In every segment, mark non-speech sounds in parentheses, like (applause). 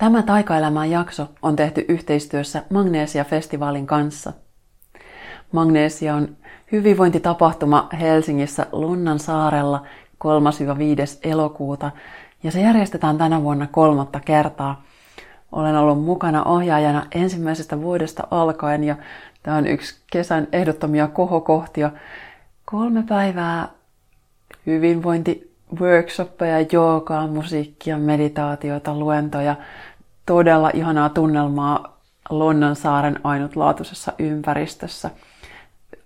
Tämä taikaelämän jakso on tehty yhteistyössä Magnesia-festivaalin kanssa. Magnesia on hyvinvointitapahtuma Helsingissä Lunnan saarella 3-5. elokuuta ja se järjestetään tänä vuonna kolmatta kertaa. Olen ollut mukana ohjaajana ensimmäisestä vuodesta alkaen ja tämä on yksi kesän ehdottomia kohokohtia. Kolme päivää hyvinvointi workshoppeja, joogaa, musiikkia, meditaatiota, luentoja, todella ihanaa tunnelmaa Lonnansaaren ainutlaatuisessa ympäristössä.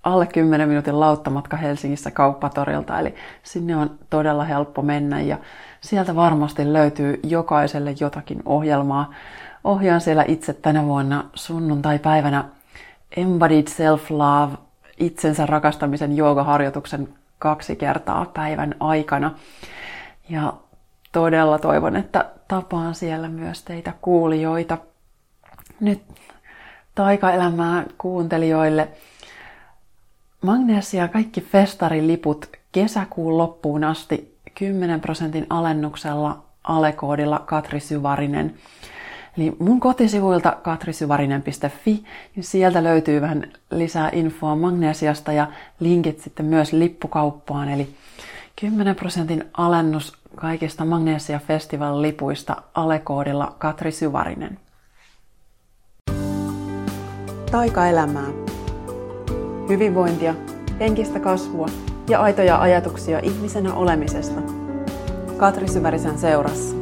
Alle 10 minuutin lauttamatka Helsingissä kauppatorilta, eli sinne on todella helppo mennä ja sieltä varmasti löytyy jokaiselle jotakin ohjelmaa. Ohjaan siellä itse tänä vuonna sunnuntai-päivänä Embodied Self-Love, itsensä rakastamisen joogaharjoituksen kaksi kertaa päivän aikana. Ja todella toivon, että tapaan siellä myös teitä kuulijoita. Nyt taikaelämää kuuntelijoille. Magnesia kaikki festariliput kesäkuun loppuun asti 10 prosentin alennuksella alekoodilla Katri Syvarinen. Eli mun kotisivuilta katrisyvarinen.fi, niin sieltä löytyy vähän lisää infoa magnesiasta ja linkit sitten myös lippukauppaan. Eli 10 prosentin alennus kaikista Magnesia Festival lipuista alekoodilla Katri Syvarinen. Taikaelämää. Hyvinvointia, henkistä kasvua ja aitoja ajatuksia ihmisenä olemisesta. Katri Syvärisen seurassa.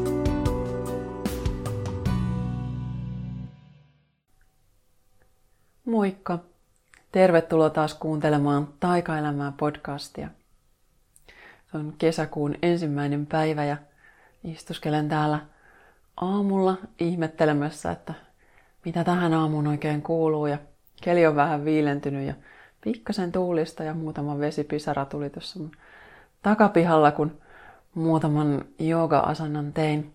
Moikka! Tervetuloa taas kuuntelemaan Taikaelämää podcastia. On kesäkuun ensimmäinen päivä ja istuskelen täällä aamulla ihmettelemässä, että mitä tähän aamuun oikein kuuluu. Ja keli on vähän viilentynyt ja pikkasen tuulista ja muutama vesipisara tuli tuossa takapihalla, kun muutaman jooga-asannan tein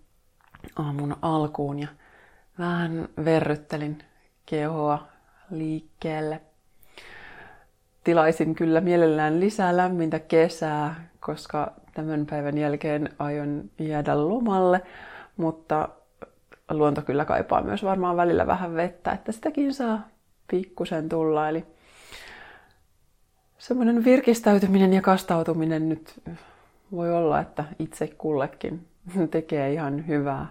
aamun alkuun ja vähän verryttelin kehoa liikkeelle. Tilaisin kyllä mielellään lisää lämmintä kesää, koska tämän päivän jälkeen aion jäädä lomalle, mutta luonto kyllä kaipaa myös varmaan välillä vähän vettä, että sitäkin saa pikkusen tulla. Eli semmoinen virkistäytyminen ja kastautuminen nyt voi olla, että itse kullekin (laughs) tekee ihan hyvää.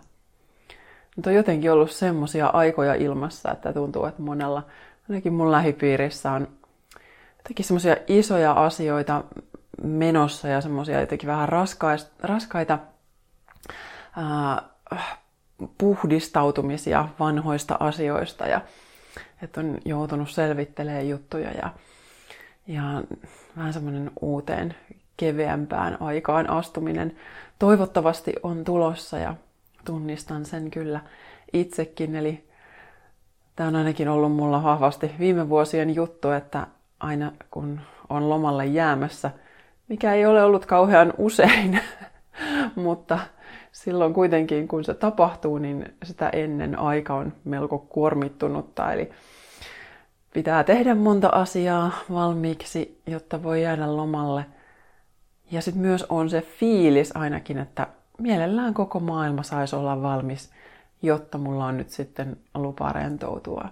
Mutta on jotenkin ollut semmoisia aikoja ilmassa, että tuntuu, että monella, ainakin mun lähipiirissä on jotenkin semmoisia isoja asioita menossa ja semmoisia jotenkin vähän raskais, raskaita ää, puhdistautumisia vanhoista asioista ja että on joutunut selvittelemään juttuja ja, ja vähän semmoinen uuteen keveämpään aikaan astuminen toivottavasti on tulossa ja tunnistan sen kyllä itsekin. Eli tämä on ainakin ollut mulla vahvasti viime vuosien juttu, että aina kun on lomalle jäämässä, mikä ei ole ollut kauhean usein, (laughs) mutta silloin kuitenkin kun se tapahtuu, niin sitä ennen aika on melko kuormittunutta. Eli pitää tehdä monta asiaa valmiiksi, jotta voi jäädä lomalle. Ja sitten myös on se fiilis ainakin, että mielellään koko maailma saisi olla valmis, jotta mulla on nyt sitten lupa rentoutua.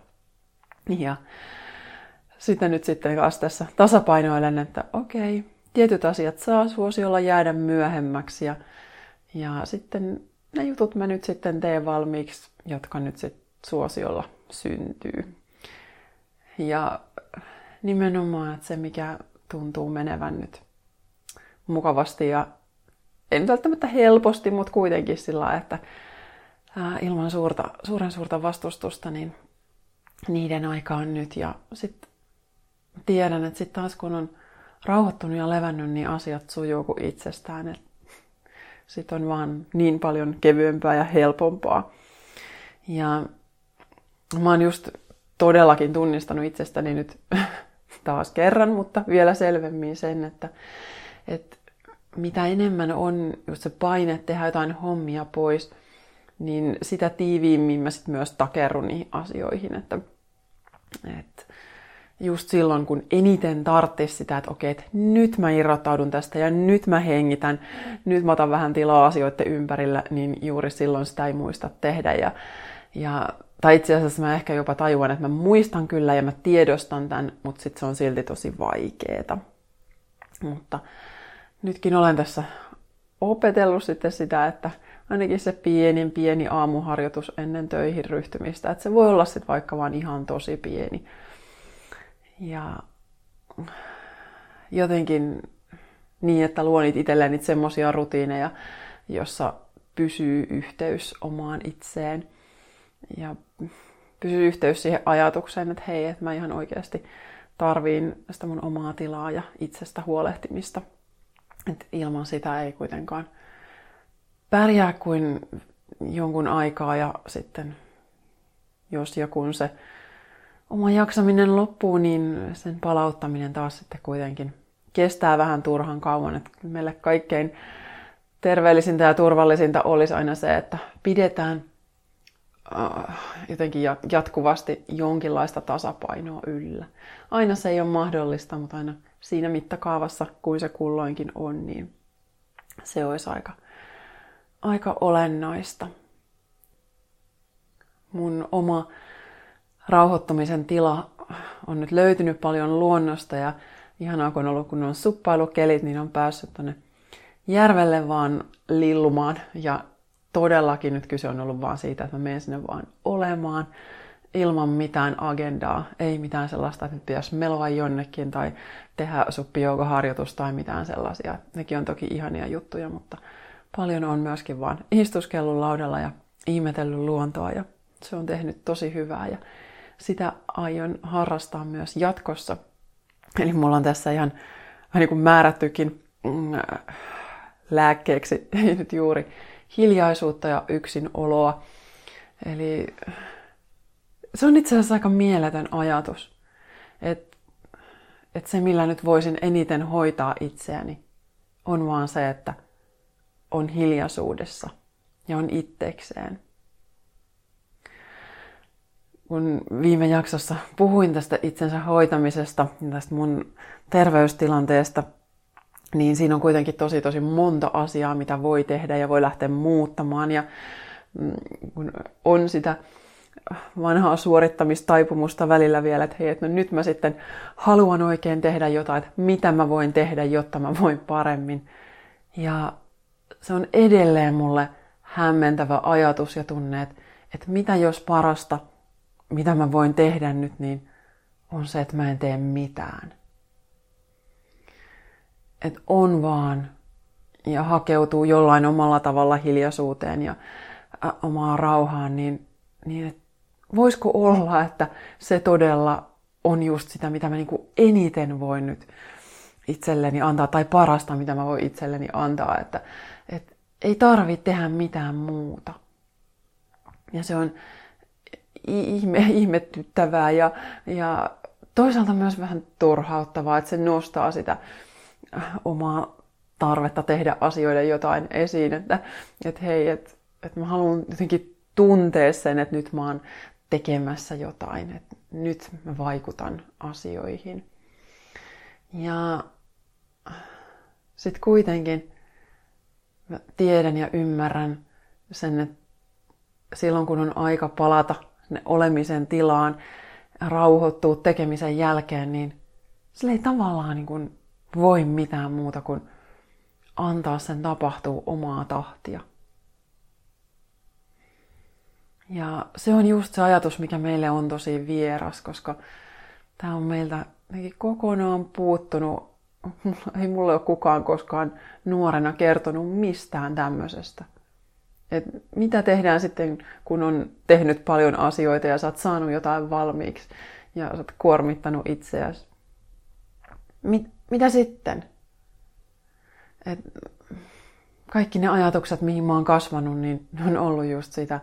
Ja sitten nyt sitten kanssa tässä tasapainoilen, että okei, tietyt asiat saa suosiolla jäädä myöhemmäksi ja, ja sitten ne jutut mä nyt sitten teen valmiiksi, jotka nyt sitten suosiolla syntyy. Ja nimenomaan, että se mikä tuntuu menevän nyt mukavasti ja ei välttämättä helposti, mutta kuitenkin sillä että ilman suurta, suuren suurta vastustusta, niin niiden aika on nyt. Ja sitten tiedän, että sitten taas kun on rauhoittunut ja levännyt, niin asiat sujuu kuin itsestään. Sitten on vaan niin paljon kevyempää ja helpompaa. Ja mä oon just todellakin tunnistanut itsestäni nyt (laughs) taas kerran, mutta vielä selvemmin sen, että, että mitä enemmän on just se paine tehdä jotain hommia pois, niin sitä tiiviimmin mä sit myös takerrun niihin asioihin. Että, että just silloin, kun eniten tarttis sitä, että okei, että nyt mä irrottaudun tästä ja nyt mä hengitän, nyt mä otan vähän tilaa asioiden ympärillä, niin juuri silloin sitä ei muista tehdä. Ja, ja, tai itse asiassa mä ehkä jopa tajuan, että mä muistan kyllä ja mä tiedostan tämän, mutta sitten se on silti tosi vaikeeta. Mutta nytkin olen tässä opetellut sitten sitä, että ainakin se pienin pieni aamuharjoitus ennen töihin ryhtymistä, että se voi olla sitten vaikka vaan ihan tosi pieni. Ja jotenkin niin, että luon itselleen niitä semmoisia rutiineja, jossa pysyy yhteys omaan itseen ja pysyy yhteys siihen ajatukseen, että hei, että mä ihan oikeasti tarviin sitä mun omaa tilaa ja itsestä huolehtimista. Et ilman sitä ei kuitenkaan pärjää kuin jonkun aikaa ja sitten jos ja kun se oma jaksaminen loppuu, niin sen palauttaminen taas sitten kuitenkin kestää vähän turhan kauan. Että meille kaikkein terveellisintä ja turvallisinta olisi aina se, että pidetään äh, jotenkin jatkuvasti jonkinlaista tasapainoa yllä. Aina se ei ole mahdollista, mutta aina siinä mittakaavassa, kuin se kulloinkin on, niin se olisi aika, aika olennaista. Mun oma rauhoittumisen tila on nyt löytynyt paljon luonnosta ja ihanaa kun on ollut kun on suppailukelit, niin on päässyt tonne järvelle vaan lillumaan ja todellakin nyt kyse on ollut vaan siitä, että mä menen sinne vaan olemaan ilman mitään agendaa, ei mitään sellaista, että nyt pitäisi meloa jonnekin tai tehdä suppijoukoharjoitus tai mitään sellaisia. Nekin on toki ihania juttuja, mutta paljon on myöskin vaan istuskellut laudalla ja ihmetellyt luontoa ja se on tehnyt tosi hyvää ja sitä aion harrastaa myös jatkossa. Eli mulla on tässä ihan niin kuin määrättykin mm, lääkkeeksi (laughs) nyt juuri hiljaisuutta ja yksinoloa. Eli se on itse asiassa aika mieletön ajatus, että et se millä nyt voisin eniten hoitaa itseäni on vaan se, että on hiljaisuudessa ja on itsekseen kun viime jaksossa puhuin tästä itsensä hoitamisesta ja tästä mun terveystilanteesta, niin siinä on kuitenkin tosi tosi monta asiaa, mitä voi tehdä ja voi lähteä muuttamaan. Ja mm, kun on sitä vanhaa suorittamistaipumusta välillä vielä, että hei, että no nyt mä sitten haluan oikein tehdä jotain, että mitä mä voin tehdä, jotta mä voin paremmin. Ja se on edelleen mulle hämmentävä ajatus ja tunne, että, että mitä jos parasta – mitä mä voin tehdä nyt, niin on se, että mä en tee mitään. Että on vaan ja hakeutuu jollain omalla tavalla hiljaisuuteen ja omaan rauhaan, niin, niin et voisiko olla, että se todella on just sitä, mitä mä niinku eniten voin nyt itselleni antaa, tai parasta, mitä mä voin itselleni antaa, että, että ei tarvitse tehdä mitään muuta. Ja se on, ihme, (laughs) ihmettyttävää ja, ja toisaalta myös vähän turhauttavaa, että se nostaa sitä omaa tarvetta tehdä asioille jotain esiin, että, että hei, että, että mä haluan jotenkin tuntea sen, että nyt mä oon tekemässä jotain, että nyt mä vaikutan asioihin. Ja sitten kuitenkin mä tiedän ja ymmärrän sen, että silloin kun on aika palata olemisen tilaan, rauhoittuu tekemisen jälkeen, niin sillä ei tavallaan niin kuin voi mitään muuta kuin antaa sen tapahtua omaa tahtia. Ja se on just se ajatus, mikä meille on tosi vieras, koska tämä on meiltä kokonaan puuttunut. Ei mulle ole kukaan koskaan nuorena kertonut mistään tämmöisestä. Et mitä tehdään sitten, kun on tehnyt paljon asioita ja sä oot saanut jotain valmiiksi ja sä oot kuormittanut itseäsi? Mit, mitä sitten? Et kaikki ne ajatukset, mihin mä oon kasvanut, niin ne on ollut just sitä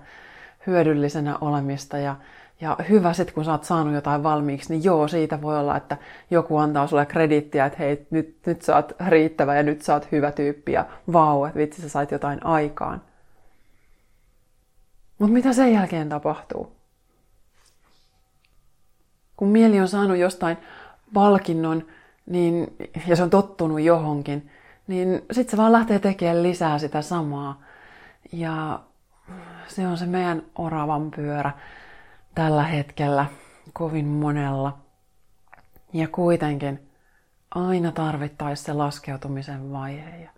hyödyllisenä olemista ja, ja hyvä sitten, kun sä oot saanut jotain valmiiksi, niin joo, siitä voi olla, että joku antaa sulle kredittiä, että hei, nyt, nyt sä oot riittävä ja nyt sä oot hyvä tyyppi ja vau, että vitsi sä sait jotain aikaan. Mutta mitä sen jälkeen tapahtuu? kun mieli on saanut jostain palkinnon niin, ja se on tottunut johonkin, niin sitten se vaan lähtee tekemään lisää sitä samaa. Ja se on se meidän oravan pyörä tällä hetkellä kovin monella. Ja kuitenkin aina tarvittaisi se laskeutumisen vaihe. Ja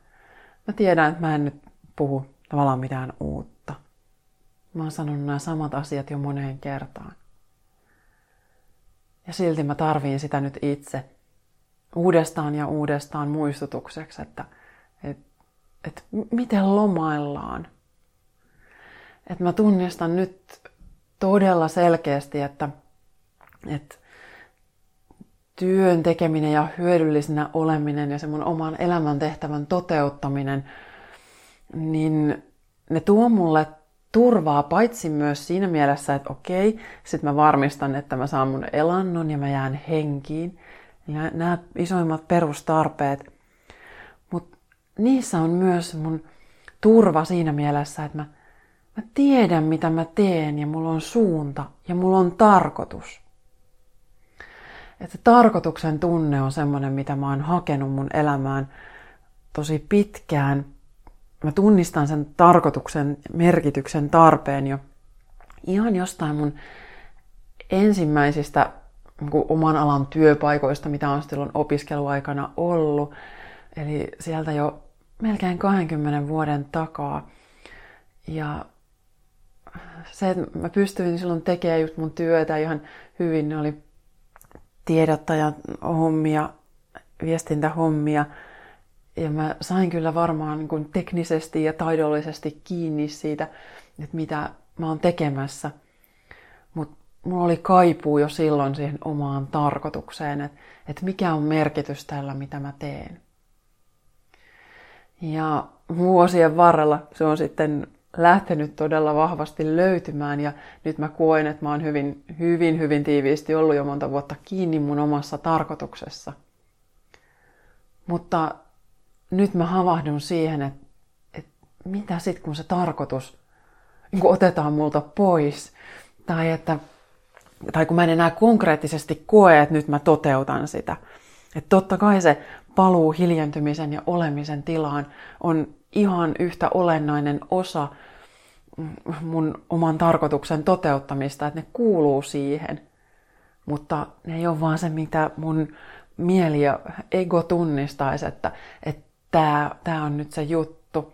mä tiedän, että mä en nyt puhu tavallaan mitään uutta. Mä oon sanonut nämä samat asiat jo moneen kertaan. Ja silti mä tarviin sitä nyt itse uudestaan ja uudestaan muistutukseksi, että, että, että miten lomaillaan. Että mä tunnistan nyt todella selkeästi, että, että työn tekeminen ja hyödyllisenä oleminen ja se mun oman elämäntehtävän toteuttaminen, niin ne tuo mulle turvaa paitsi myös siinä mielessä, että okei, sit mä varmistan, että mä saan mun elannon ja mä jään henkiin. Ja nämä isoimmat perustarpeet. Mutta niissä on myös mun turva siinä mielessä, että mä, mä tiedän mitä mä teen ja mulla on suunta ja mulla on tarkoitus. Että tarkoituksen tunne on semmoinen, mitä mä oon hakenut mun elämään tosi pitkään. Mä tunnistan sen tarkoituksen, merkityksen, tarpeen jo ihan jostain mun ensimmäisistä niin oman alan työpaikoista, mitä on silloin opiskeluaikana ollut. Eli sieltä jo melkein 20 vuoden takaa. Ja se, että mä pystyin silloin tekemään just mun työtä ihan hyvin, ne oli tiedottajan hommia, viestintähommia. Ja mä sain kyllä varmaan niin kuin teknisesti ja taidollisesti kiinni siitä, että mitä mä oon tekemässä. Mutta mulla oli kaipuu jo silloin siihen omaan tarkoitukseen, että, että mikä on merkitys tällä, mitä mä teen. Ja vuosien varrella se on sitten lähtenyt todella vahvasti löytymään ja nyt mä koen, että mä oon hyvin, hyvin, hyvin tiiviisti ollut jo monta vuotta kiinni mun omassa tarkoituksessa. Mutta nyt mä havahdun siihen, että, että mitä sitten kun se tarkoitus niin otetaan multa pois tai että tai kun mä en enää konkreettisesti koe, että nyt mä toteutan sitä. Että totta kai se paluu hiljentymisen ja olemisen tilaan on ihan yhtä olennainen osa mun oman tarkoituksen toteuttamista, että ne kuuluu siihen. Mutta ne ei ole vaan se, mitä mun mieli ja ego tunnistaisi, että, että tämä, tämä on nyt se juttu,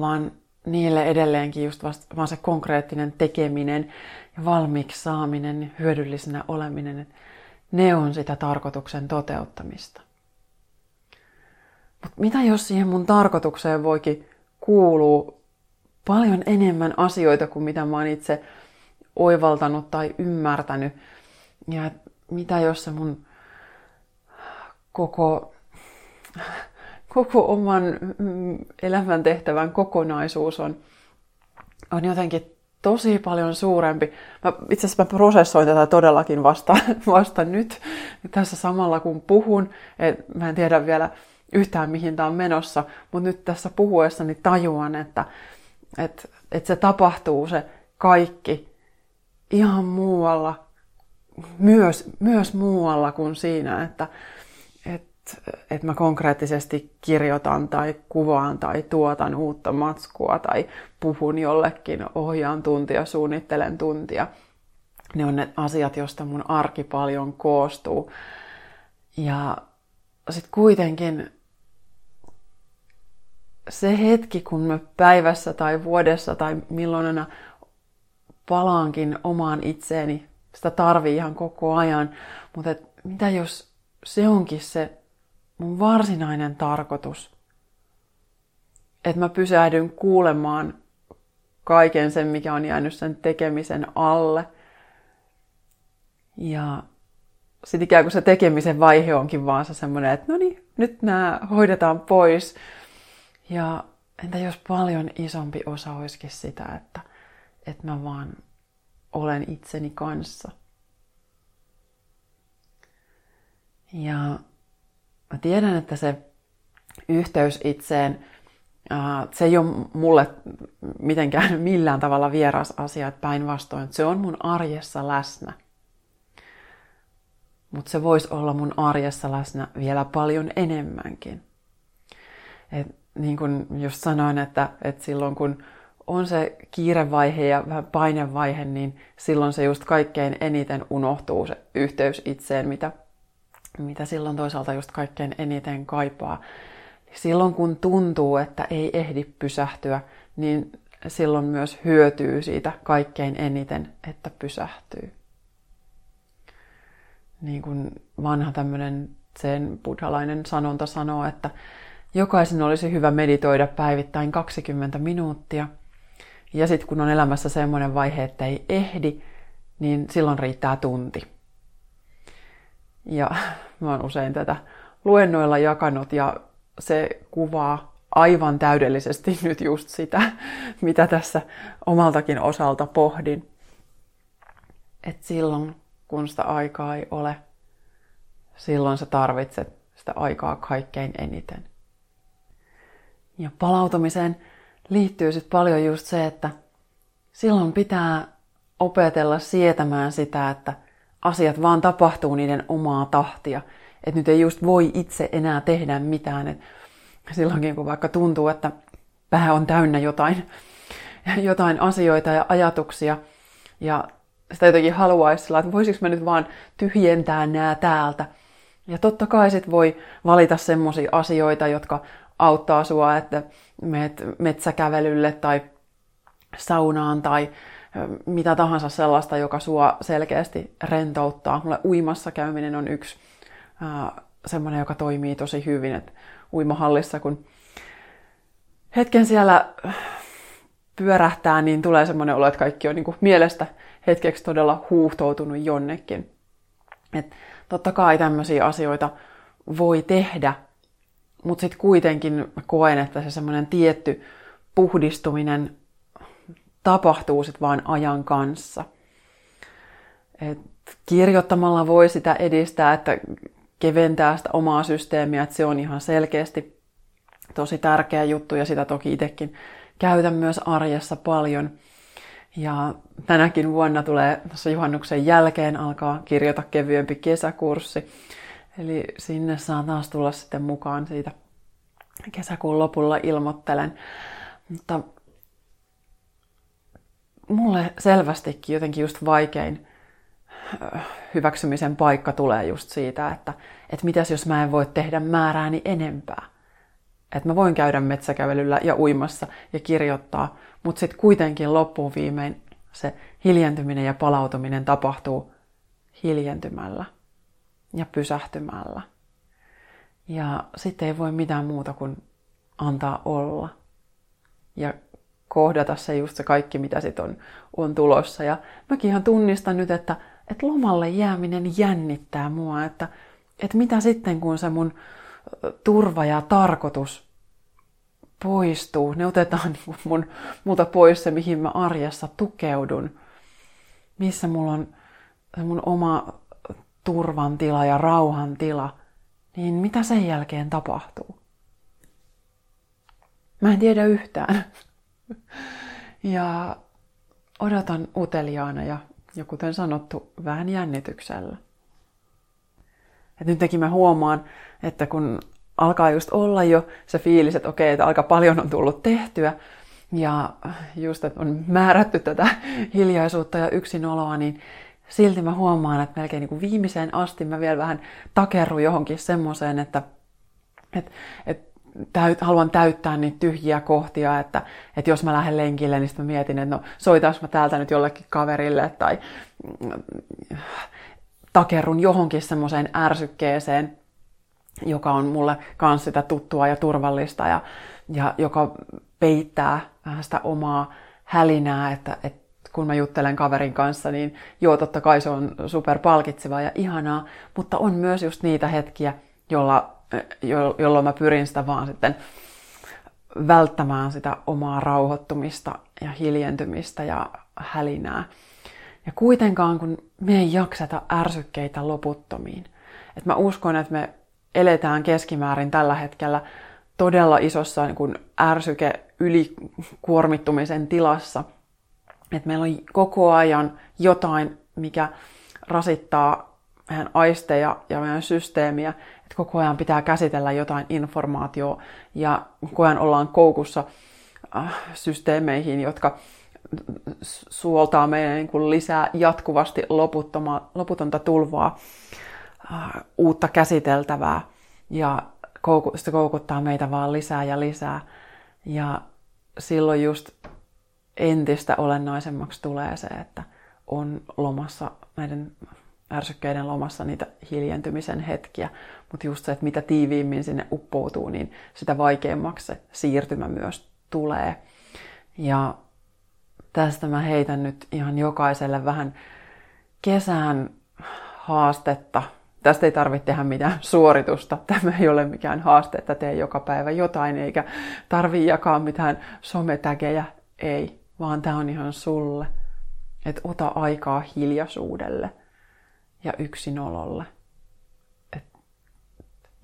vaan niille edelleenkin just vasta, vaan se konkreettinen tekeminen ja valmiiksi saaminen, hyödyllisenä oleminen, ne on sitä tarkoituksen toteuttamista. Mutta mitä jos siihen mun tarkoitukseen voikin kuulua paljon enemmän asioita kuin mitä mä oon itse oivaltanut tai ymmärtänyt. Ja mitä jos se mun koko, koko oman elämäntehtävän kokonaisuus on, on jotenkin tosi paljon suurempi. Mä, itse asiassa mä prosessoin tätä todellakin vasta, (laughs) vasta nyt tässä samalla kun puhun. Et mä en tiedä vielä yhtään mihin tämä on menossa, mutta nyt tässä puhuessani tajuan, että, että, että se tapahtuu se kaikki ihan muualla, myös, myös muualla kuin siinä, että, että, mä konkreettisesti kirjoitan tai kuvaan tai tuotan uutta matskua tai puhun jollekin, ohjaan tuntia, suunnittelen tuntia. Ne on ne asiat, joista mun arki paljon koostuu. Ja sitten kuitenkin se hetki, kun mä päivässä tai vuodessa tai milloin palaankin omaan itseeni, sitä tarvii ihan koko ajan, mutta et mitä jos se onkin se mun varsinainen tarkoitus, että mä pysähdyn kuulemaan kaiken sen, mikä on jäänyt sen tekemisen alle. Ja sitten ikään kuin se tekemisen vaihe onkin vaan se semmoinen, että no niin, nyt nämä hoidetaan pois. Ja entä jos paljon isompi osa olisikin sitä, että, että mä vaan olen itseni kanssa. Ja mä tiedän, että se yhteys itseen, se ei ole mulle mitenkään (laughs) millään tavalla vieras asia, että päinvastoin, se on mun arjessa läsnä. mutta se voisi olla mun arjessa läsnä vielä paljon enemmänkin. Et niin kuin just sanoin, että, että silloin kun on se kiirevaihe ja vähän painevaihe, niin silloin se just kaikkein eniten unohtuu se yhteys itseen, mitä, mitä silloin toisaalta just kaikkein eniten kaipaa. Silloin kun tuntuu, että ei ehdi pysähtyä, niin silloin myös hyötyy siitä kaikkein eniten, että pysähtyy. Niin kuin vanha tämmöinen sen buddhalainen sanonta sanoo, että jokaisen olisi hyvä meditoida päivittäin 20 minuuttia. Ja sitten kun on elämässä semmoinen vaihe, että ei ehdi, niin silloin riittää tunti. Ja mä oon usein tätä luennoilla jakanut ja se kuvaa aivan täydellisesti (laughs) nyt just sitä, mitä tässä omaltakin osalta pohdin. Että silloin, kun sitä aikaa ei ole, silloin sä tarvitset sitä aikaa kaikkein eniten. Ja palautumiseen liittyy sitten paljon just se, että silloin pitää opetella sietämään sitä, että asiat vaan tapahtuu niiden omaa tahtia. Että nyt ei just voi itse enää tehdä mitään. Et silloinkin kun vaikka tuntuu, että pää on täynnä jotain, (laughs) jotain asioita ja ajatuksia, ja sitä jotenkin haluaisi sillä, että voisiko mä nyt vaan tyhjentää nämä täältä. Ja totta kai sit voi valita semmoisia asioita, jotka auttaa sua, että meet metsäkävelylle tai saunaan tai mitä tahansa sellaista, joka sua selkeästi rentouttaa. Mulle uimassa käyminen on yksi semmoinen, joka toimii tosi hyvin. Että uimahallissa, kun hetken siellä pyörähtää, niin tulee semmoinen olo, että kaikki on niin kuin mielestä hetkeksi todella huuhtoutunut jonnekin. Et totta kai tämmöisiä asioita voi tehdä, mutta sitten kuitenkin koen, että se semmoinen tietty puhdistuminen tapahtuu sitten vaan ajan kanssa. Et kirjoittamalla voi sitä edistää, että keventää sitä omaa systeemiä, että se on ihan selkeästi tosi tärkeä juttu ja sitä toki itsekin käytän myös arjessa paljon. Ja tänäkin vuonna tulee tuossa juhannuksen jälkeen alkaa kirjoita kevyempi kesäkurssi. Eli sinne saa taas tulla sitten mukaan siitä kesäkuun lopulla ilmoittelen. Mutta mulle selvästikin jotenkin just vaikein hyväksymisen paikka tulee just siitä, että, että mitäs jos mä en voi tehdä määrääni enempää. Että mä voin käydä metsäkävelyllä ja uimassa ja kirjoittaa, mutta sitten kuitenkin loppuun viimein se hiljentyminen ja palautuminen tapahtuu hiljentymällä ja pysähtymällä. Ja sitten ei voi mitään muuta kuin antaa olla. Ja kohdata se just se kaikki, mitä sitten on, on tulossa. Ja mäkin ihan tunnistan nyt, että että lomalle jääminen jännittää mua, että, että mitä sitten kun se mun turva ja tarkoitus poistuu, ne otetaan (laughs) niin mun, multa pois se, mihin mä arjessa tukeudun, missä mulla on se mun oma turvan tila ja rauhan tila, niin mitä sen jälkeen tapahtuu? Mä en tiedä yhtään. (laughs) Ja odotan uteliaana ja ja kuten sanottu, vähän jännityksellä. Et nytkin mä huomaan, että kun alkaa just olla jo se fiilis, että okei, että aika paljon on tullut tehtyä, ja just, että on määrätty tätä (laughs) hiljaisuutta ja yksinoloa, niin silti mä huomaan, että melkein niin kuin viimeiseen asti mä vielä vähän takerrun johonkin semmoiseen, että, että, että täyt, haluan täyttää niitä tyhjiä kohtia, että, että jos mä lähden lenkille, niin sitten mä mietin, että no soitais mä täältä nyt jollekin kaverille tai mm, takerrun johonkin semmoiseen ärsykkeeseen, joka on mulle kans sitä tuttua ja turvallista ja, ja joka peittää vähän sitä omaa hälinää, että, että kun mä juttelen kaverin kanssa, niin joo, totta kai se on super palkitsevaa ja ihanaa, mutta on myös just niitä hetkiä, jolla jolloin mä pyrin sitä vaan sitten välttämään sitä omaa rauhoittumista ja hiljentymistä ja hälinää. Ja kuitenkaan, kun me ei jakseta ärsykkeitä loputtomiin. Et mä uskon, että me eletään keskimäärin tällä hetkellä todella isossa niin kuin ärsyke ylikuormittumisen tilassa. Että meillä on koko ajan jotain, mikä rasittaa meidän aisteja ja meidän systeemiä, koko ajan pitää käsitellä jotain informaatiota ja koko ajan ollaan koukussa äh, systeemeihin, jotka suoltaa meidän niin kuin lisää jatkuvasti loputonta tulvaa, äh, uutta käsiteltävää ja se koukuttaa meitä vaan lisää ja lisää. Ja silloin just entistä olennaisemmaksi tulee se, että on lomassa näiden ärsykkeiden lomassa niitä hiljentymisen hetkiä, mutta just se, että mitä tiiviimmin sinne uppoutuu, niin sitä vaikeammaksi se siirtymä myös tulee. Ja tästä mä heitän nyt ihan jokaiselle vähän kesän haastetta. Tästä ei tarvitse tehdä mitään suoritusta. (laughs) Tämä ei ole mikään haaste, että tee joka päivä jotain, eikä tarvi jakaa mitään sometägejä. Ei, vaan tämä on ihan sulle. Että ota aikaa hiljaisuudelle ja yksinololle. Et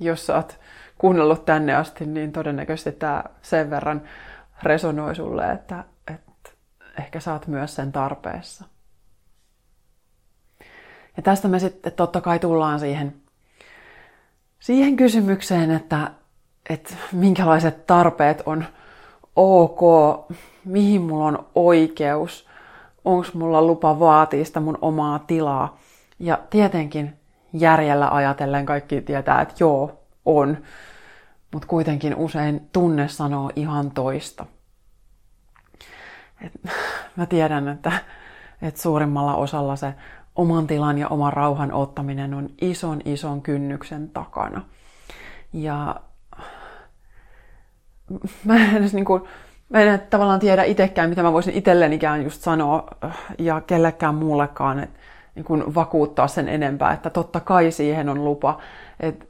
jos sä oot kuunnellut tänne asti, niin todennäköisesti tämä sen verran resonoi sulle, että, että ehkä saat myös sen tarpeessa. Ja tästä me sitten totta kai tullaan siihen, siihen kysymykseen, että, että minkälaiset tarpeet on ok, mihin mulla on oikeus, onko mulla lupa vaatia sitä mun omaa tilaa. Ja tietenkin järjellä ajatellen kaikki tietää, että joo, on. Mutta kuitenkin usein tunne sanoo ihan toista. Et (laughs) mä tiedän, että, että suurimmalla osalla se oman tilan ja oman rauhan ottaminen on ison ison kynnyksen takana. Ja mä en edes niin kuin, mä en tavallaan tiedä itsekään, mitä mä voisin itsellenikään just sanoa ja kellekään muullekaan, että niin kuin vakuuttaa sen enempää, että totta kai siihen on lupa. Että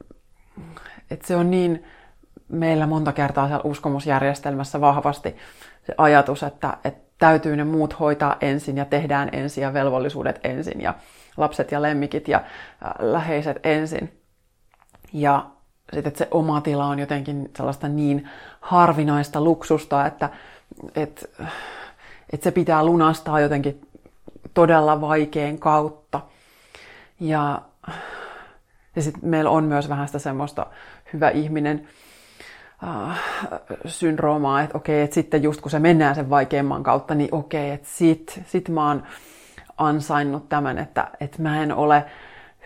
et se on niin meillä monta kertaa siellä uskomusjärjestelmässä vahvasti se ajatus, että, että täytyy ne muut hoitaa ensin ja tehdään ensin ja velvollisuudet ensin ja lapset ja lemmikit ja äh, läheiset ensin. Ja sitten se oma tila on jotenkin sellaista niin harvinaista luksusta, että, että, että se pitää lunastaa jotenkin todella vaikein kautta. Ja, ja sitten meillä on myös vähän sitä semmoista hyvä ihminen äh, syndroomaa, että okei, että sitten just kun se mennään sen vaikeimman kautta, niin okei, että sit, sit mä oon ansainnut tämän, että, että mä en ole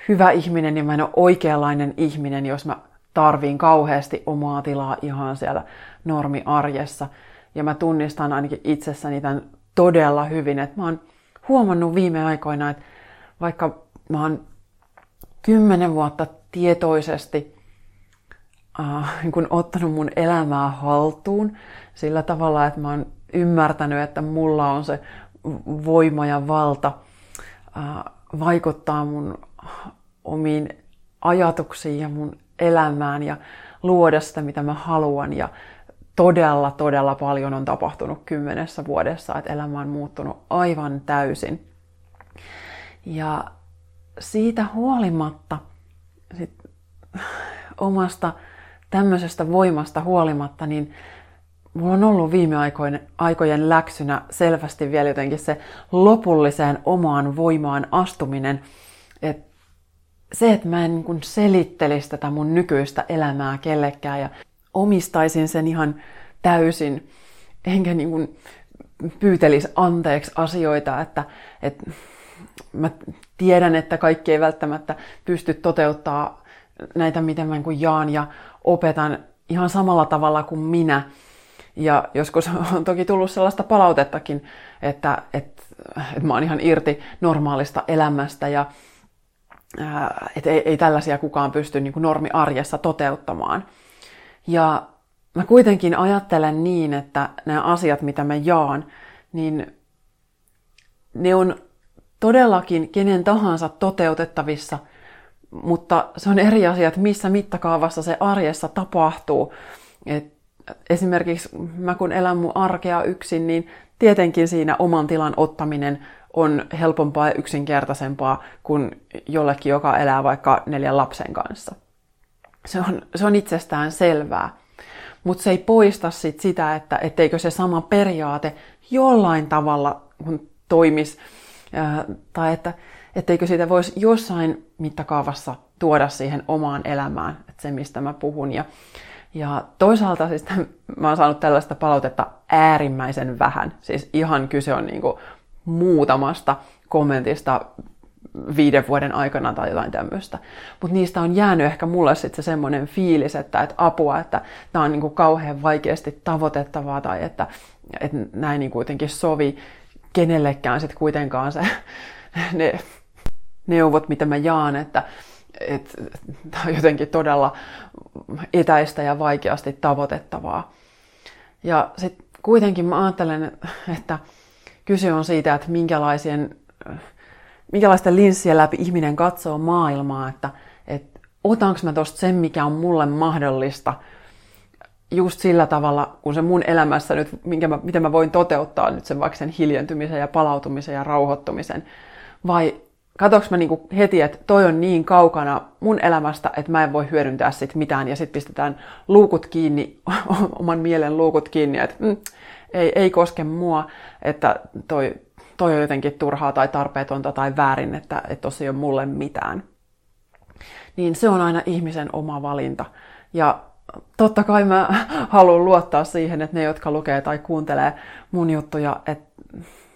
hyvä ihminen ja mä en ole oikeanlainen ihminen, jos mä tarviin kauheasti omaa tilaa ihan siellä normiarjessa. Ja mä tunnistan ainakin itsessäni tämän todella hyvin, että mä oon huomannut viime aikoina, että vaikka mä oon kymmenen vuotta tietoisesti äh, kun ottanut mun elämää haltuun sillä tavalla, että mä oon ymmärtänyt, että mulla on se voima ja valta äh, vaikuttaa mun omiin ajatuksiin ja mun elämään ja luoda sitä, mitä mä haluan. Ja todella, todella paljon on tapahtunut kymmenessä vuodessa, että elämä on muuttunut aivan täysin. Ja siitä huolimatta, sit, omasta tämmöisestä voimasta huolimatta, niin mulla on ollut viime aikojen, aikojen läksynä selvästi vielä jotenkin se lopulliseen omaan voimaan astuminen. että se, että mä en niin selittelisi tätä mun nykyistä elämää kellekään ja omistaisin sen ihan täysin, enkä niin kuin pyytelisi anteeksi asioita, että, että mä tiedän, että kaikki ei välttämättä pysty toteuttaa näitä, miten mä niin jaan ja opetan ihan samalla tavalla kuin minä. Ja joskus (laughs) on toki tullut sellaista palautettakin, että, että, että mä oon ihan irti normaalista elämästä ja että ei, ei tällaisia kukaan pysty niin normiarjessa toteuttamaan. Ja mä kuitenkin ajattelen niin, että nämä asiat, mitä mä jaan, niin ne on todellakin kenen tahansa toteutettavissa, mutta se on eri asia, että missä mittakaavassa se arjessa tapahtuu. Et esimerkiksi mä kun elän mun arkea yksin, niin tietenkin siinä oman tilan ottaminen on helpompaa ja yksinkertaisempaa kuin jollekin, joka elää vaikka neljän lapsen kanssa. Se on, se on itsestään selvää. Mutta se ei poista sit sitä, että etteikö se sama periaate jollain tavalla toimisi tai että etteikö siitä voisi jossain mittakaavassa tuoda siihen omaan elämään, että se mistä mä puhun. Ja, ja toisaalta siis mä oon saanut tällaista palautetta äärimmäisen vähän. Siis ihan kyse on niinku muutamasta kommentista viiden vuoden aikana tai jotain tämmöistä. Mutta niistä on jäänyt ehkä mulle sitten se semmoinen fiilis, että, että apua, että tämä on niinku kauhean vaikeasti tavoitettavaa tai että, että näin niin kuitenkin sovi kenellekään sitten kuitenkaan se, (laughs) ne neuvot, mitä mä jaan, että, että tämä on jotenkin todella etäistä ja vaikeasti tavoitettavaa. Ja sitten kuitenkin mä ajattelen, että kyse on siitä, että minkälaisen, minkälaisten linssien läpi ihminen katsoo maailmaa, että, että otanko mä tosta sen, mikä on mulle mahdollista, just sillä tavalla, kun se mun elämässä nyt, minkä mä, miten mä voin toteuttaa nyt sen vaikka sen hiljentymisen ja palautumisen ja rauhoittumisen, vai katsoinko mä niinku heti, että toi on niin kaukana mun elämästä, että mä en voi hyödyntää sit mitään, ja sitten pistetään luukut kiinni, (laughs) oman mielen luukut kiinni, että mm, ei, ei koske mua, että toi, toi on jotenkin turhaa tai tarpeetonta tai väärin, että, että tosi ei ole mulle mitään. Niin se on aina ihmisen oma valinta. Ja totta kai mä (laughs) haluan luottaa siihen, että ne, jotka lukee tai kuuntelee mun juttuja, että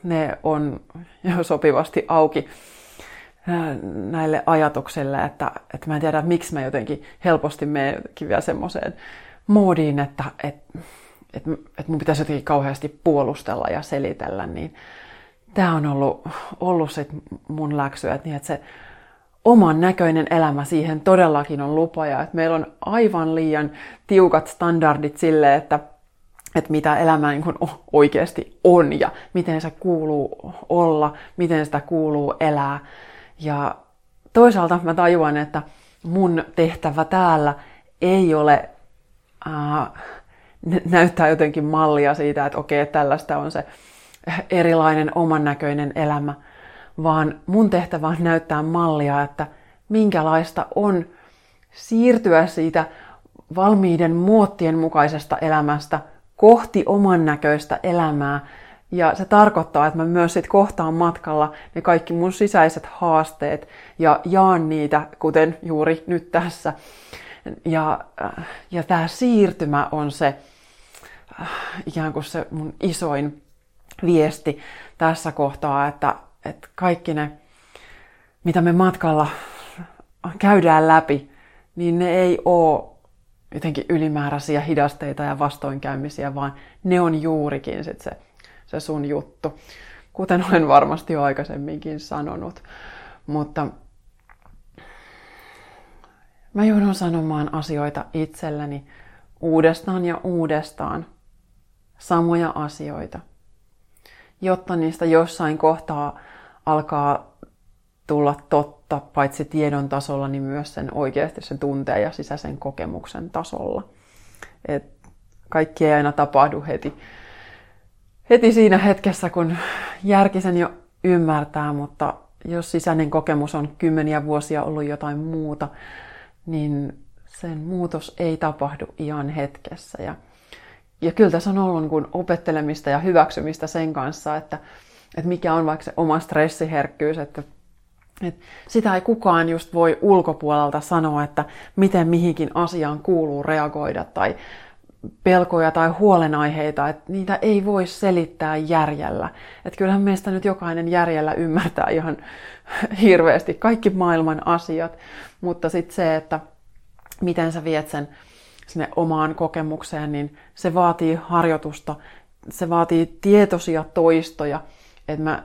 ne on jo (laughs) sopivasti auki näille ajatuksille, että, että mä en tiedä, miksi mä jotenkin helposti menen vielä semmoiseen moodiin, että, että, että, että mun pitäisi jotenkin kauheasti puolustella ja selitellä, niin tämä on ollut, ollut sit mun läksy, että, niin, että se oman näköinen elämä siihen todellakin on lupa ja että meillä on aivan liian tiukat standardit sille, että, että mitä elämä niin oikeasti on ja miten se kuuluu olla, miten sitä kuuluu elää. Ja toisaalta mä tajuan, että mun tehtävä täällä ei ole äh, näyttää jotenkin mallia siitä, että okei, tällaista on se erilainen oman näköinen elämä, vaan mun tehtävä on näyttää mallia, että minkälaista on siirtyä siitä valmiiden muottien mukaisesta elämästä kohti oman näköistä elämää, ja se tarkoittaa, että mä myös sit kohtaan matkalla ne kaikki mun sisäiset haasteet ja jaan niitä, kuten juuri nyt tässä. Ja, äh, ja tämä siirtymä on se äh, ikään kuin se mun isoin viesti tässä kohtaa, että, että kaikki ne, mitä me matkalla käydään läpi, niin ne ei ole jotenkin ylimääräisiä hidasteita ja vastoinkäymisiä, vaan ne on juurikin sit se se sun juttu, kuten olen varmasti jo aikaisemminkin sanonut. Mutta mä joudun sanomaan asioita itselleni uudestaan ja uudestaan, samoja asioita, jotta niistä jossain kohtaa alkaa tulla totta, paitsi tiedon tasolla, niin myös sen oikeasti sen tunteen ja sisäisen kokemuksen tasolla. Et kaikki ei aina tapahdu heti heti siinä hetkessä, kun järki sen jo ymmärtää, mutta jos sisäinen kokemus on kymmeniä vuosia ollut jotain muuta, niin sen muutos ei tapahdu ihan hetkessä. Ja, ja kyllä tässä on ollut niin opettelemista ja hyväksymistä sen kanssa, että, että mikä on vaikka se oma stressiherkkyys, että, että sitä ei kukaan just voi ulkopuolelta sanoa, että miten mihinkin asiaan kuuluu reagoida tai pelkoja tai huolenaiheita, että niitä ei voi selittää järjellä. Että kyllähän meistä nyt jokainen järjellä ymmärtää ihan hirveästi kaikki maailman asiat, mutta sitten se, että miten sä viet sen sinne omaan kokemukseen, niin se vaatii harjoitusta, se vaatii tietoisia toistoja, että mä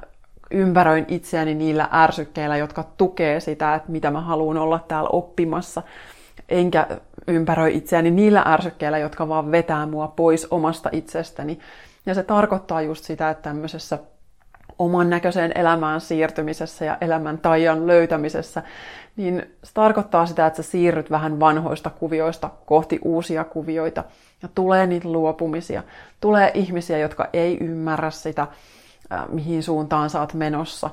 ympäröin itseäni niillä ärsykkeillä, jotka tukee sitä, että mitä mä haluan olla täällä oppimassa enkä ympäröi itseäni niillä ärsykkeillä, jotka vaan vetää mua pois omasta itsestäni. Ja se tarkoittaa just sitä, että tämmöisessä oman näköiseen elämään siirtymisessä ja elämän taian löytämisessä, niin se tarkoittaa sitä, että sä siirryt vähän vanhoista kuvioista kohti uusia kuvioita. Ja tulee niitä luopumisia. Tulee ihmisiä, jotka ei ymmärrä sitä, mihin suuntaan sä oot menossa.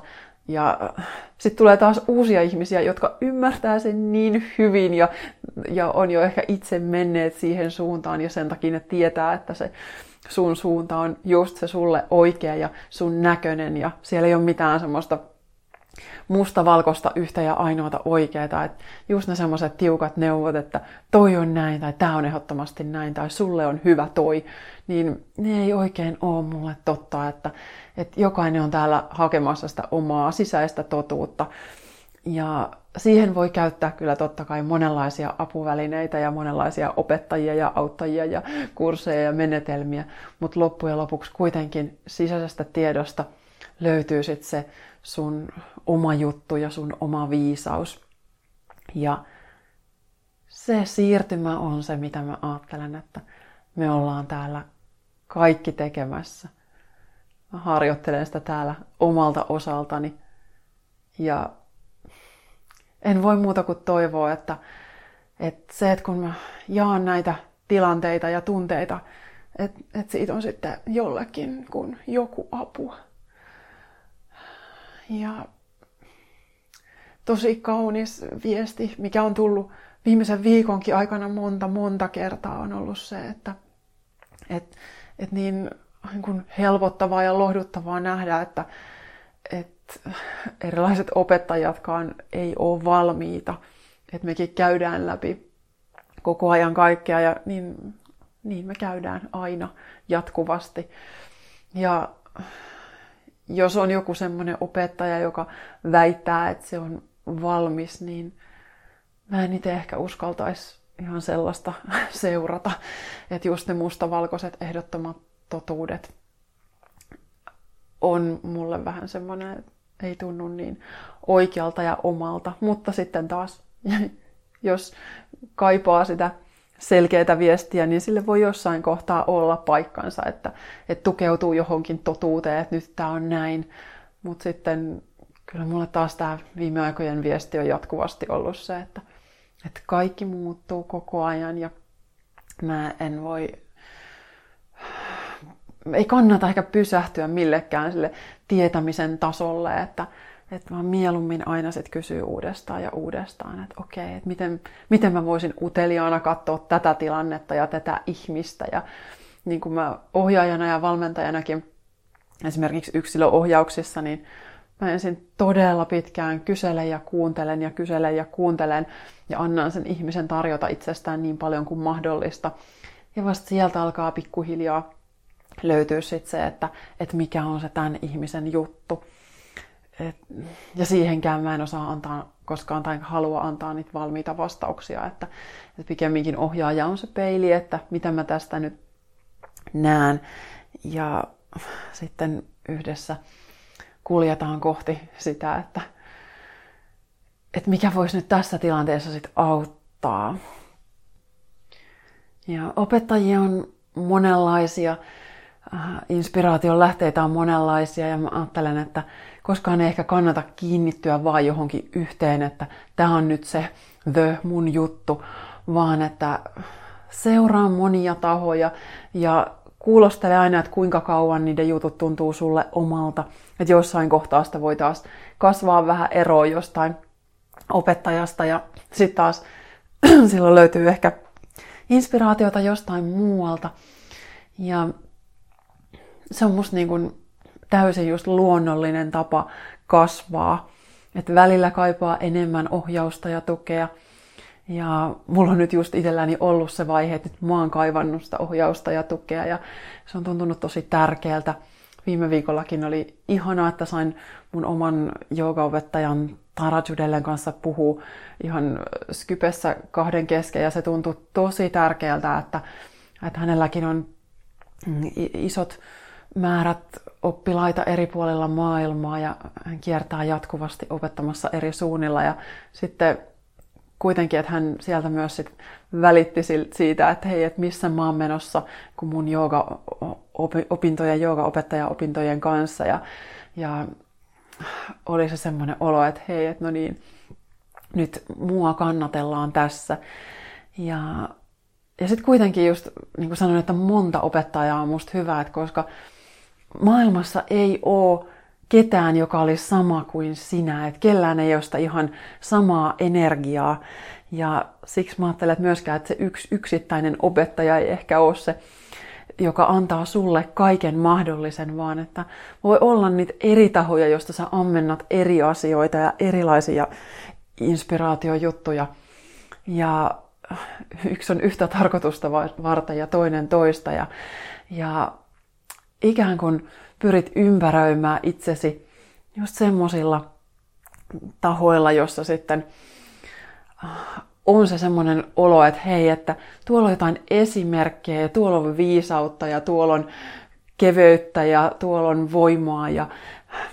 Ja äh, sitten tulee taas uusia ihmisiä, jotka ymmärtää sen niin hyvin ja, ja on jo ehkä itse menneet siihen suuntaan ja sen takia ne tietää, että se sun suunta on just se sulle oikea ja sun näköinen ja siellä ei ole mitään semmoista mustavalkoista yhtä ja ainoata oikeaa. Että just ne semmoiset tiukat neuvot, että toi on näin tai tämä on ehdottomasti näin tai sulle on hyvä toi, niin ne ei oikein ole mulle totta, että, että jokainen on täällä hakemassa sitä omaa sisäistä totuutta. Ja siihen voi käyttää kyllä totta kai monenlaisia apuvälineitä ja monenlaisia opettajia ja auttajia ja kursseja ja menetelmiä, mutta loppujen lopuksi kuitenkin sisäisestä tiedosta löytyy sitten se sun oma juttu ja sun oma viisaus. Ja se siirtymä on se, mitä mä ajattelen, että me ollaan täällä kaikki tekemässä. Mä harjoittelen sitä täällä omalta osaltani. Ja en voi muuta kuin toivoa, että, että se, että kun mä jaan näitä tilanteita ja tunteita, että, että siitä on sitten jollekin kun joku apu. Ja tosi kaunis viesti, mikä on tullut viimeisen viikonkin aikana monta, monta kertaa, on ollut se, että et, et niin, niin kuin helpottavaa ja lohduttavaa nähdä, että et erilaiset opettajatkaan ei ole valmiita. Että mekin käydään läpi koko ajan kaikkea ja niin, niin me käydään aina jatkuvasti. Ja jos on joku semmoinen opettaja, joka väittää, että se on valmis, niin mä en itse ehkä uskaltaisi ihan sellaista (laughs) seurata. Että just ne mustavalkoiset ehdottomat totuudet on mulle vähän semmoinen, että ei tunnu niin oikealta ja omalta. Mutta sitten taas, (laughs) jos kaipaa sitä selkeää viestiä, niin sille voi jossain kohtaa olla paikkansa, että, että tukeutuu johonkin totuuteen, että nyt tämä on näin. Mutta sitten kyllä mulle taas tämä viime aikojen viesti on jatkuvasti ollut se, että, että kaikki muuttuu koko ajan ja mä en voi, ei kannata ehkä pysähtyä millekään sille tietämisen tasolle, että, että vaan mieluummin aina sit kysyy uudestaan ja uudestaan, että okei, että miten, miten mä voisin uteliaana katsoa tätä tilannetta ja tätä ihmistä. Ja niin kuin mä ohjaajana ja valmentajanakin esimerkiksi yksilöohjauksissa, niin mä ensin todella pitkään kyselen ja kuuntelen ja kyselen ja kuuntelen ja annan sen ihmisen tarjota itsestään niin paljon kuin mahdollista. Ja vasta sieltä alkaa pikkuhiljaa löytyä sitten se, että, että mikä on se tämän ihmisen juttu. Et, ja siihenkään mä en osaa antaa koskaan tai halua antaa niitä valmiita vastauksia, että, että pikemminkin ohjaaja on se peili, että mitä mä tästä nyt näen. Ja sitten yhdessä kuljetaan kohti sitä, että, että mikä voisi nyt tässä tilanteessa sitten auttaa. Ja opettajia on monenlaisia, inspiraation lähteitä on monenlaisia ja mä ajattelen, että koskaan ei ehkä kannata kiinnittyä vaan johonkin yhteen, että tämä on nyt se the mun juttu, vaan että seuraa monia tahoja ja kuulostele aina, että kuinka kauan niiden jutut tuntuu sulle omalta. Että jossain kohtaa sitä voi taas kasvaa vähän eroa jostain opettajasta ja sitten taas (clears throat) silloin löytyy ehkä inspiraatiota jostain muualta. Ja se on musta niin kuin täysin just luonnollinen tapa kasvaa. Että välillä kaipaa enemmän ohjausta ja tukea. Ja mulla on nyt just itselläni ollut se vaihe, että nyt mä oon kaivannut sitä ohjausta ja tukea ja se on tuntunut tosi tärkeältä. Viime viikollakin oli ihanaa, että sain mun oman joogaopettajan Tara Judellen kanssa puhua ihan Skypessä kahden kesken ja se tuntui tosi tärkeältä, että, että hänelläkin on isot määrät oppilaita eri puolilla maailmaa ja hän kiertää jatkuvasti opettamassa eri suunnilla ja sitten kuitenkin, että hän sieltä myös sit välitti siitä, että hei, että missä mä oon menossa, kun mun jooga-opintojen, jooga-opettaja-opintojen kanssa ja, ja oli se semmoinen olo, että hei, että no niin, nyt mua kannatellaan tässä. Ja, ja sitten kuitenkin just, niin kuin sanoin, että monta opettajaa on musta hyvä, että koska maailmassa ei ole ketään, joka olisi sama kuin sinä, että kellään ei ole sitä ihan samaa energiaa. Ja siksi mä ajattelen että myöskään, että se yksi yksittäinen opettaja ei ehkä ole se joka antaa sulle kaiken mahdollisen, vaan että voi olla niitä eri tahoja, joista sä ammennat eri asioita ja erilaisia inspiraatiojuttuja. Ja yksi on yhtä tarkoitusta varten ja toinen toista. Ja, ja ikään kuin pyrit ympäröimään itsesi just semmoisilla tahoilla, jossa sitten on se semmoinen olo, että hei, että tuolla on jotain esimerkkejä ja tuolla on viisautta ja tuolla on keveyttä ja tuolla on voimaa ja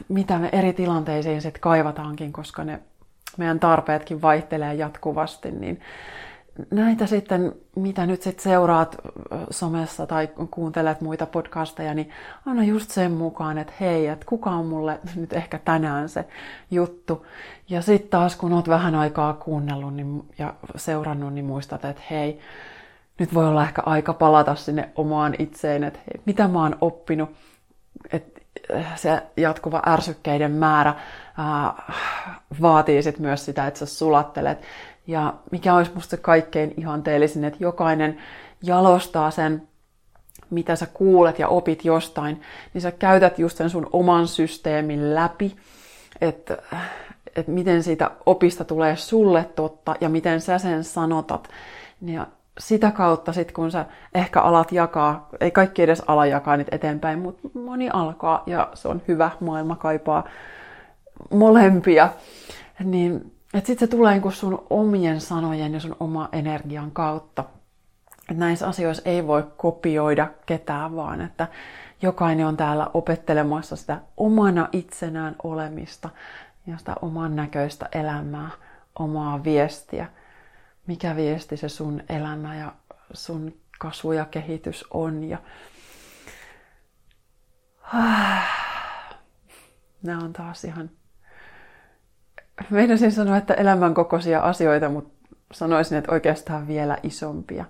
mitä me eri tilanteisiin sitten kaivataankin, koska ne meidän tarpeetkin vaihtelee jatkuvasti, niin näitä sitten, mitä nyt sitten seuraat somessa tai kuuntelet muita podcasteja, niin anna just sen mukaan, että hei, että kuka on mulle nyt ehkä tänään se juttu. Ja sitten taas, kun oot vähän aikaa kuunnellut niin, ja seurannut, niin muistat, että hei, nyt voi olla ehkä aika palata sinne omaan itseen, että hei, mitä mä oon oppinut, että se jatkuva ärsykkeiden määrä ää, vaatii sit myös sitä, että sä sulattelet ja mikä olisi musta kaikkein ihanteellisin, että jokainen jalostaa sen, mitä sä kuulet ja opit jostain, niin sä käytät just sen sun oman systeemin läpi, että, että miten siitä opista tulee sulle totta ja miten sä sen sanotat. Ja sitä kautta sitten kun sä ehkä alat jakaa, ei kaikki edes ala jakaa niitä eteenpäin, mutta moni alkaa ja se on hyvä, maailma kaipaa molempia, niin että sitten se tulee niin sun omien sanojen ja sun oma energian kautta. Että näissä asioissa ei voi kopioida ketään, vaan että jokainen on täällä opettelemassa sitä omana itsenään olemista ja sitä oman näköistä elämää, omaa viestiä. Mikä viesti se sun elämä ja sun kasvu ja kehitys on. Ja... Nämä on taas ihan meidän siis sanoa, että elämän kokoisia asioita, mutta sanoisin, että oikeastaan vielä isompia.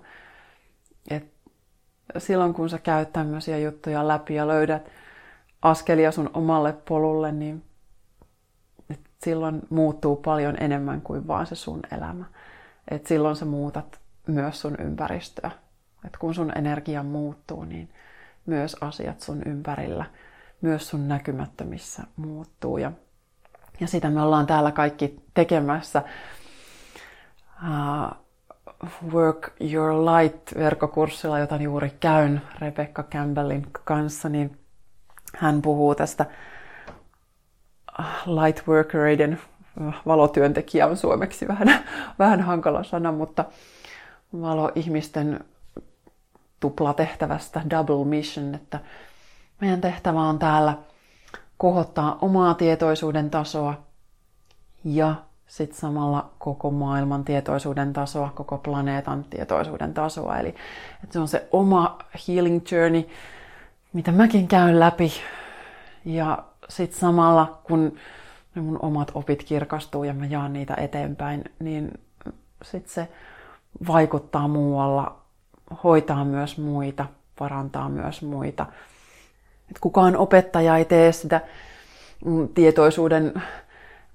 Et silloin kun sä käyt tämmöisiä juttuja läpi ja löydät askelia sun omalle polulle, niin et silloin muuttuu paljon enemmän kuin vaan se sun elämä. Et silloin sä muutat myös sun ympäristöä. Et kun sun energia muuttuu, niin myös asiat sun ympärillä, myös sun näkymättömissä muuttuu. Ja ja sitä me ollaan täällä kaikki tekemässä. Uh, Work Your Light-verkkokurssilla, jota juuri käyn Rebecca Campbellin kanssa, niin hän puhuu tästä light workereiden valotyöntekijä on suomeksi vähän, vähän hankala sana, mutta valoihmisten tuplatehtävästä, double mission, että meidän tehtävä on täällä – kohottaa omaa tietoisuuden tasoa ja sitten samalla koko maailman tietoisuuden tasoa, koko planeetan tietoisuuden tasoa. Eli että se on se oma healing journey, mitä mäkin käyn läpi. Ja sitten samalla, kun ne mun omat opit kirkastuu ja mä jaan niitä eteenpäin, niin sitten se vaikuttaa muualla, hoitaa myös muita, parantaa myös muita. Että kukaan opettaja ei tee sitä mm, tietoisuuden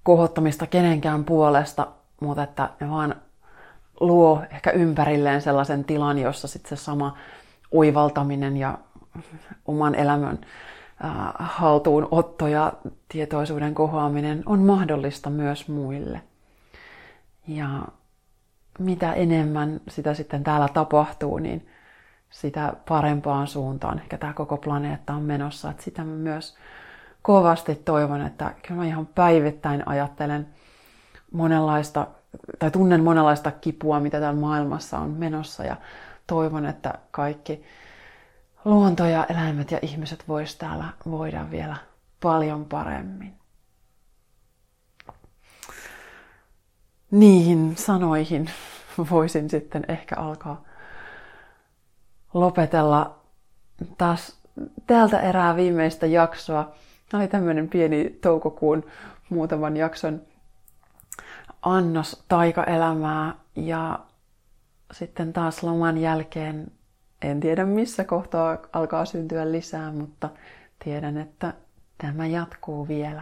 kohottamista kenenkään puolesta, mutta että ne vaan luo ehkä ympärilleen sellaisen tilan, jossa sitten se sama uivaltaminen ja oman elämän haltuunotto ja tietoisuuden kohoaminen on mahdollista myös muille. Ja mitä enemmän sitä sitten täällä tapahtuu, niin sitä parempaan suuntaan ehkä tämä koko planeetta on menossa. Että sitä mä myös kovasti toivon, että kyllä mä ihan päivittäin ajattelen monenlaista, tai tunnen monenlaista kipua, mitä täällä maailmassa on menossa ja toivon, että kaikki luonto ja eläimet ja ihmiset vois täällä voida vielä paljon paremmin. Niihin sanoihin voisin sitten ehkä alkaa lopetella taas täältä erää viimeistä jaksoa. Tämä oli tämmöinen pieni toukokuun muutaman jakson annos taikaelämää ja sitten taas loman jälkeen en tiedä missä kohtaa alkaa syntyä lisää, mutta tiedän, että tämä jatkuu vielä.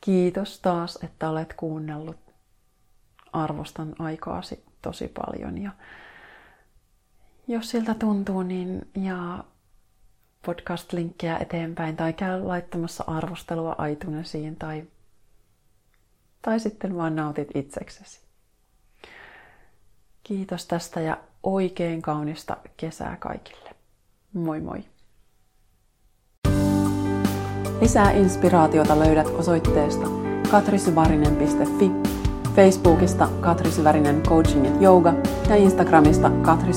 Kiitos taas, että olet kuunnellut. Arvostan aikaasi tosi paljon ja jos siltä tuntuu, niin ja podcast-linkkejä eteenpäin tai käy laittamassa arvostelua iTunesiin tai, tai sitten vaan nautit itseksesi. Kiitos tästä ja oikein kaunista kesää kaikille. Moi moi! Lisää inspiraatiota löydät osoitteesta katrisyvarinen.fi, Facebookista Katri Syvärinen Coaching ja Yoga ja Instagramista Katri.